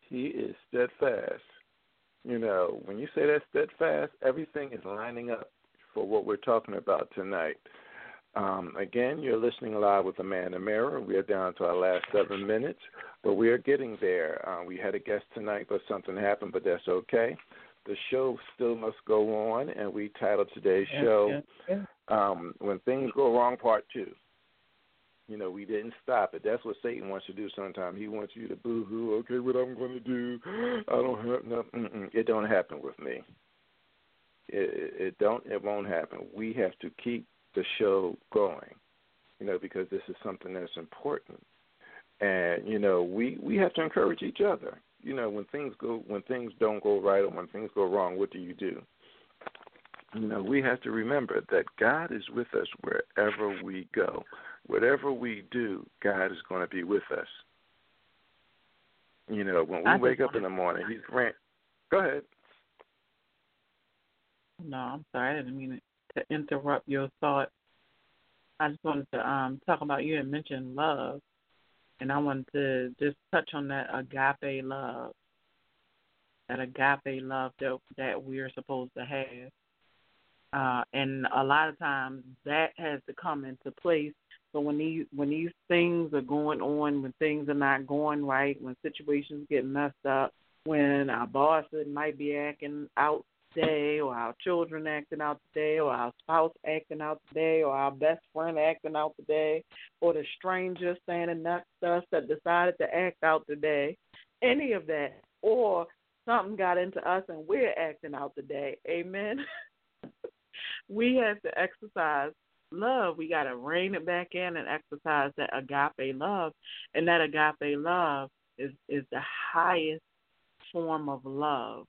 Speaker 1: He is steadfast. You know, when you say that steadfast, everything is lining up for what we're talking about tonight. Um, again, you're listening live with the man in the mirror. We are down to our last seven minutes, but we are getting there. Uh, we had a guest tonight, but something happened, but that's okay. The show still must go on, and we titled today's show um, "When Things Go Wrong" Part Two. You know, we didn't stop it. That's what Satan wants to do. Sometimes he wants you to boo-hoo. Okay, what I'm going to do? I don't have no. It don't happen with me. It, it don't. It won't happen. We have to keep the show going. You know, because this is something that's important, and you know, we we have to encourage each other. You know, when things go when things don't go right or when things go wrong, what do you do? You know, we have to remember that God is with us wherever we go. Whatever we do, God is going to be with us. You know, when we wake up in the morning, He's grant. Go ahead.
Speaker 2: No, I'm sorry. I didn't mean to interrupt your thought. I just wanted to um, talk about you and mention love, and I wanted to just touch on that agape love, that agape love that that we're supposed to have. Uh, and a lot of times that has to come into place so when these when these things are going on, when things are not going right, when situations get messed up, when our boss might be acting out today, or our children acting out today, or our spouse acting out today, or our best friend acting out today, or the stranger standing next to us that decided to act out today, any of that, or something got into us and we're acting out today. Amen. we have to exercise love, we got to rein it back in and exercise that agape love. And that agape love is, is the highest form of love.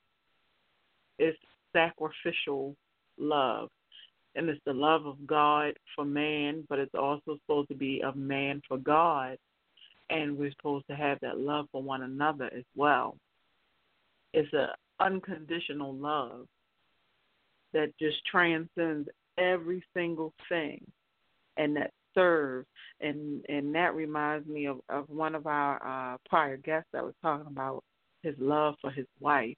Speaker 2: It's sacrificial love. And it's the love of God for man, but it's also supposed to be of man for God. And we're supposed to have that love for one another as well. It's an unconditional love that just transcends every single thing and that serves. And and that reminds me of, of one of our uh, prior guests that was talking about his love for his wife.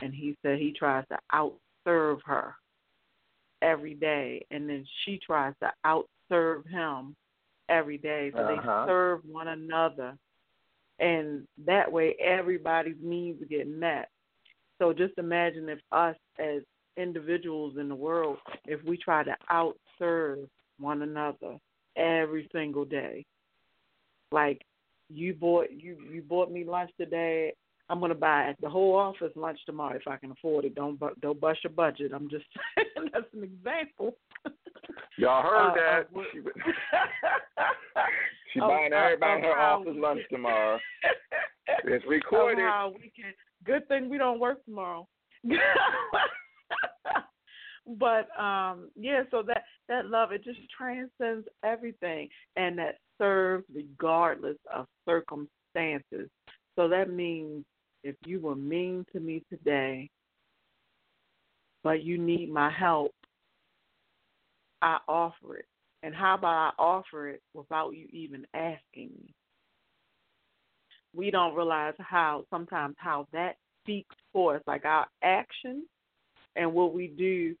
Speaker 2: And he said he tries to outserve her every day. And then she tries to outserve him every day. So uh-huh. they serve one another. And that way everybody's needs get met. So just imagine if us as individuals in the world if we try to outserve one another every single day. Like you bought you you bought me lunch today. I'm gonna buy the whole office lunch tomorrow if I can afford it. Don't don't bust your budget. I'm just saying that's an example.
Speaker 1: Y'all heard uh, that? Uh, she, she buying uh, everybody her office lunch tomorrow. It's recorded.
Speaker 2: we can, good thing we don't work tomorrow. But um yeah so that that love it just transcends everything and that serves regardless of circumstances. So that means if you were mean to me today but you need my help i offer it. And how about i offer it without you even asking me? We don't realize how sometimes how that speaks for us like our actions and what we do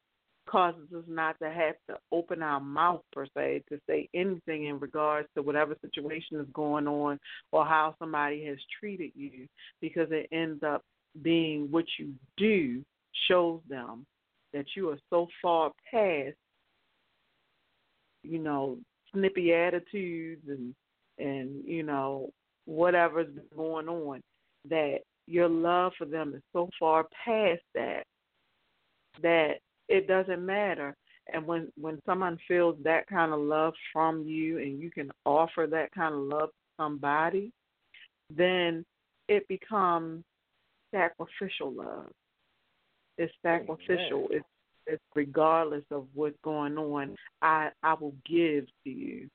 Speaker 2: causes us not to have to open our mouth per se to say anything in regards to whatever situation is going on or how somebody has treated you because it ends up being what you do shows them that you are so far past you know snippy attitudes and and you know whatever's been going on that your love for them is so far past that that it doesn't matter and when when someone feels that kind of love from you and you can offer that kind of love to somebody then it becomes sacrificial love it's sacrificial it's it's regardless of what's going on i i will give to you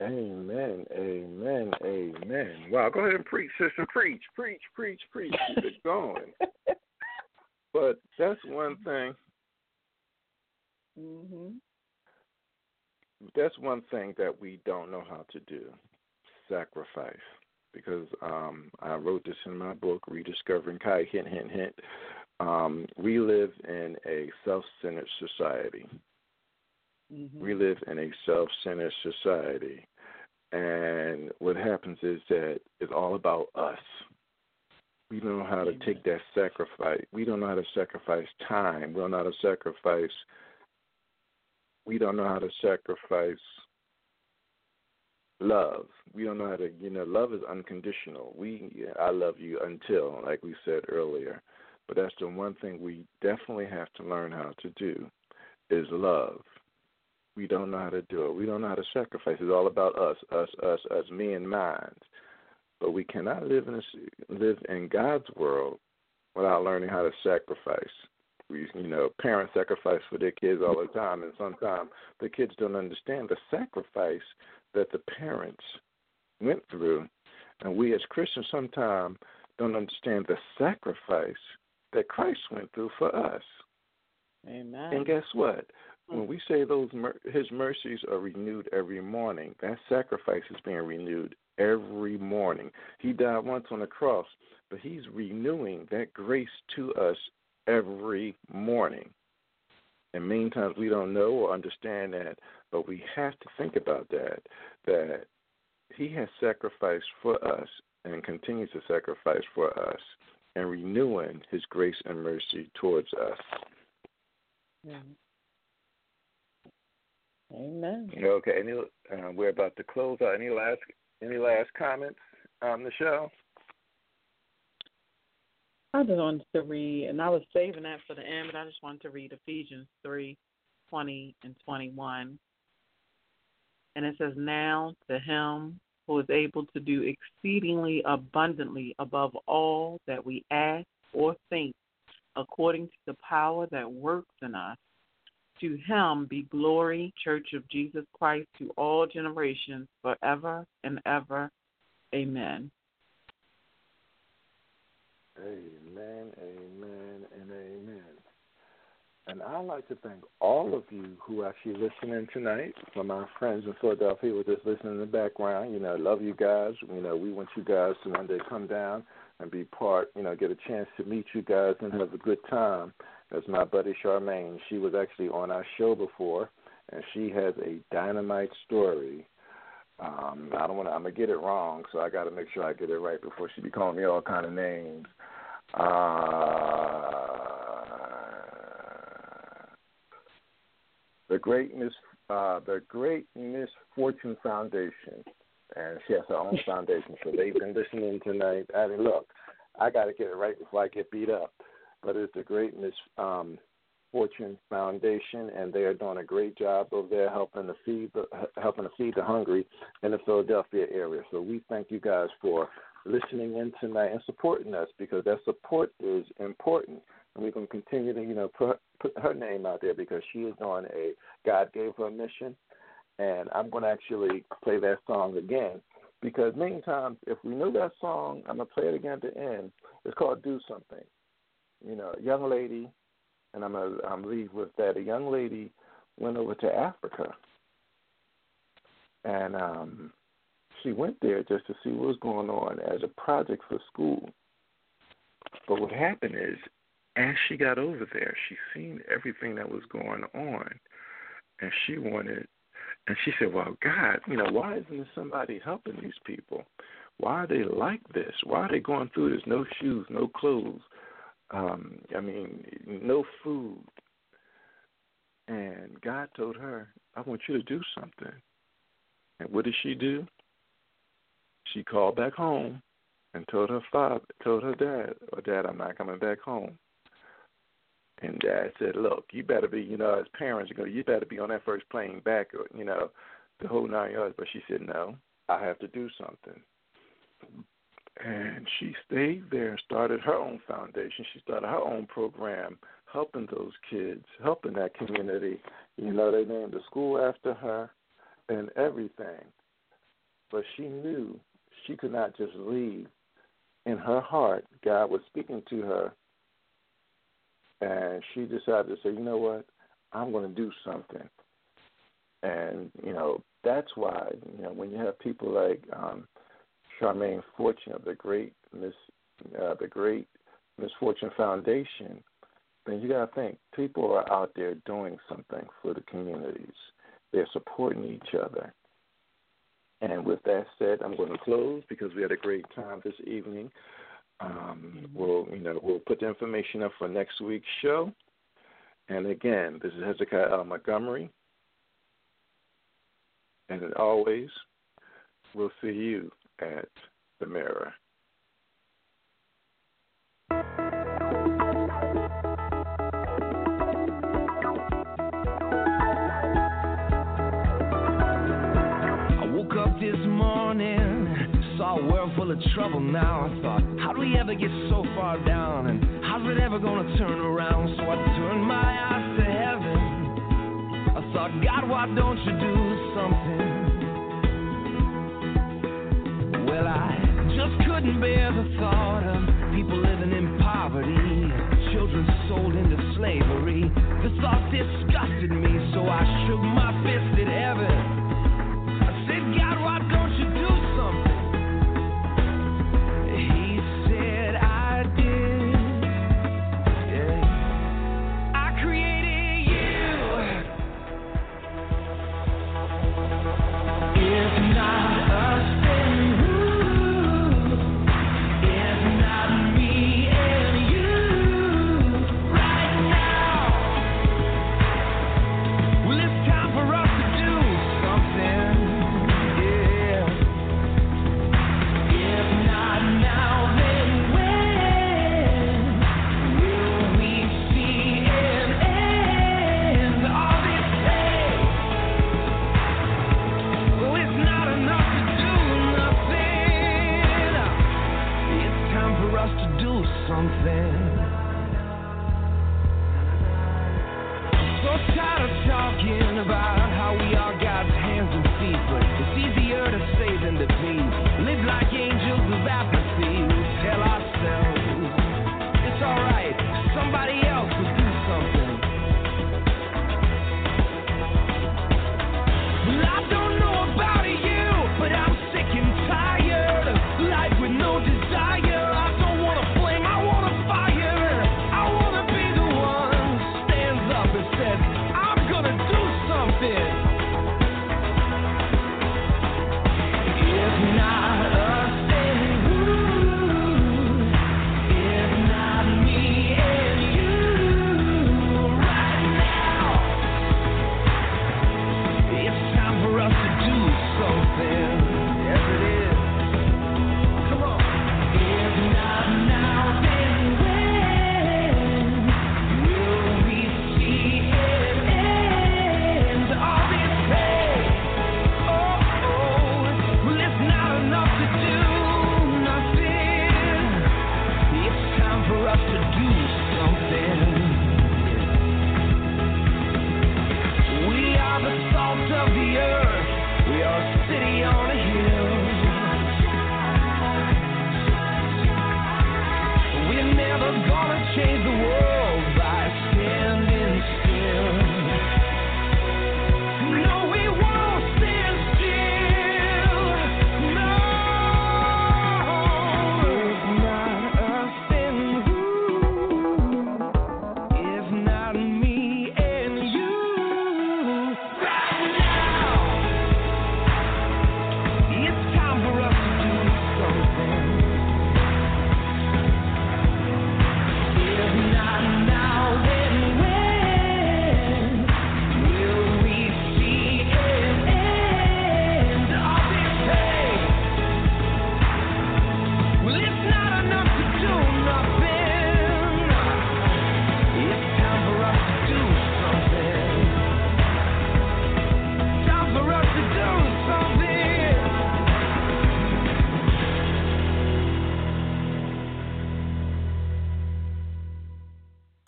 Speaker 1: Amen, amen, amen. Wow, go ahead and preach, sister. Preach, preach, preach, preach. Keep it going. but that's one thing.
Speaker 2: Mhm.
Speaker 1: That's one thing that we don't know how to do: sacrifice. Because um, I wrote this in my book, Rediscovering Kai. Hint, hint, hint. Um, we live in a self-centered society.
Speaker 2: Mm-hmm.
Speaker 1: We live in a self-centered society, and what happens is that it's all about us. We don't know how to take that sacrifice. We don't know how to sacrifice time. We don't know how to sacrifice. We don't know how to sacrifice love. We don't know how to, you know, love is unconditional. We, I love you until, like we said earlier. But that's the one thing we definitely have to learn how to do is love. We don't know how to do it. We don't know how to sacrifice. It's all about us, us, us, us, me and mine. But we cannot live in a, live in God's world without learning how to sacrifice. We, you know, parents sacrifice for their kids all the time, and sometimes the kids don't understand the sacrifice that the parents went through, and we as Christians sometimes don't understand the sacrifice that Christ went through for us.
Speaker 2: Amen.
Speaker 1: And guess what? When we say those His mercies are renewed every morning, that sacrifice is being renewed every morning. He died once on the cross, but He's renewing that grace to us every morning. And many times we don't know or understand that, but we have to think about that. That He has sacrificed for us and continues to sacrifice for us and renewing His grace and mercy towards us.
Speaker 2: Amen.
Speaker 1: Okay. Any, uh, we're about to close out. Any last any last comments on the show?
Speaker 2: I just wanted to read, and I was saving that for the end, but I just wanted to read Ephesians three, twenty and twenty one. And it says, Now to him who is able to do exceedingly abundantly above all that we ask or think, according to the power that works in us. To him be glory, Church of Jesus Christ, to all generations, forever and ever. Amen.
Speaker 1: Amen, amen, and amen. And I'd like to thank all of you who are actually listening tonight. For my friends in Philadelphia who are just listening in the background, you know, love you guys. You know, we want you guys to one day come down and be part, you know, get a chance to meet you guys and have a good time. That's my buddy Charmaine. She was actually on our show before, and she has a dynamite story. Um, I don't want to. I'm gonna get it wrong, so I got to make sure I get it right before she be calling me all kind of names. Uh, the Great Miss, uh, the Great Misfortune Foundation, and she has her own foundation. So they've been listening tonight. I mean, look, I got to get it right before I get beat up. But it's the Great Miss um, Fortune Foundation, and they are doing a great job over there helping to feed the helping to feed the hungry in the Philadelphia area. So we thank you guys for listening in tonight and supporting us because that support is important, and we're going to continue to you know put put her name out there because she is on a God gave her mission, and I'm going to actually play that song again because many times if we knew that song, I'm gonna play it again at the end. It's called "Do Something." You know, a young lady and I'm gonna I'm leave with that. A young lady went over to Africa, and um, she went there just to see what was going on as a project for school. But what happened is as she got over there, she seen everything that was going on, and she wanted, and she said, "Well, God, you know, why isn't there somebody helping these people? Why are they like this? Why are they going through this? No shoes, no clothes. Um, I mean, no food." And God told her, "I want you to do something." And what did she do? She called back home and told her father, told her dad, "Or oh, Dad, I'm not coming back home." And dad said, "Look, you better be, you know, as parents, you go, you better be on that first plane back, or you know, the whole nine yards." But she said, "No, I have to do something." And she stayed there and started her own foundation. She started her own program, helping those kids, helping that community. You know, they named the school after her and everything. But she knew she could not just leave. In her heart, God was speaking to her and she decided to say, you know what, I'm going to do something. And you know that's why you know when you have people like um, Charmaine Fortune of the Great Miss uh, the Great Misfortune Foundation, then you got to think people are out there doing something for the communities. They're supporting each other. And with that said, I'm going to close because we had a great time this evening. Um, we'll you know we'll put the information up for next week's show. And again, this is Hezekiah L. Montgomery. And as always, we'll see you at the mirror.
Speaker 3: I woke up this morning, saw a world full of trouble now. I thought, how do we ever get so far down? And how's it ever gonna turn around? So I turned my eyes to heaven. I thought, God, why don't you do something? just couldn't bear the thought of people living in poverty, children sold into slavery. The thought disgusted me, so I shook my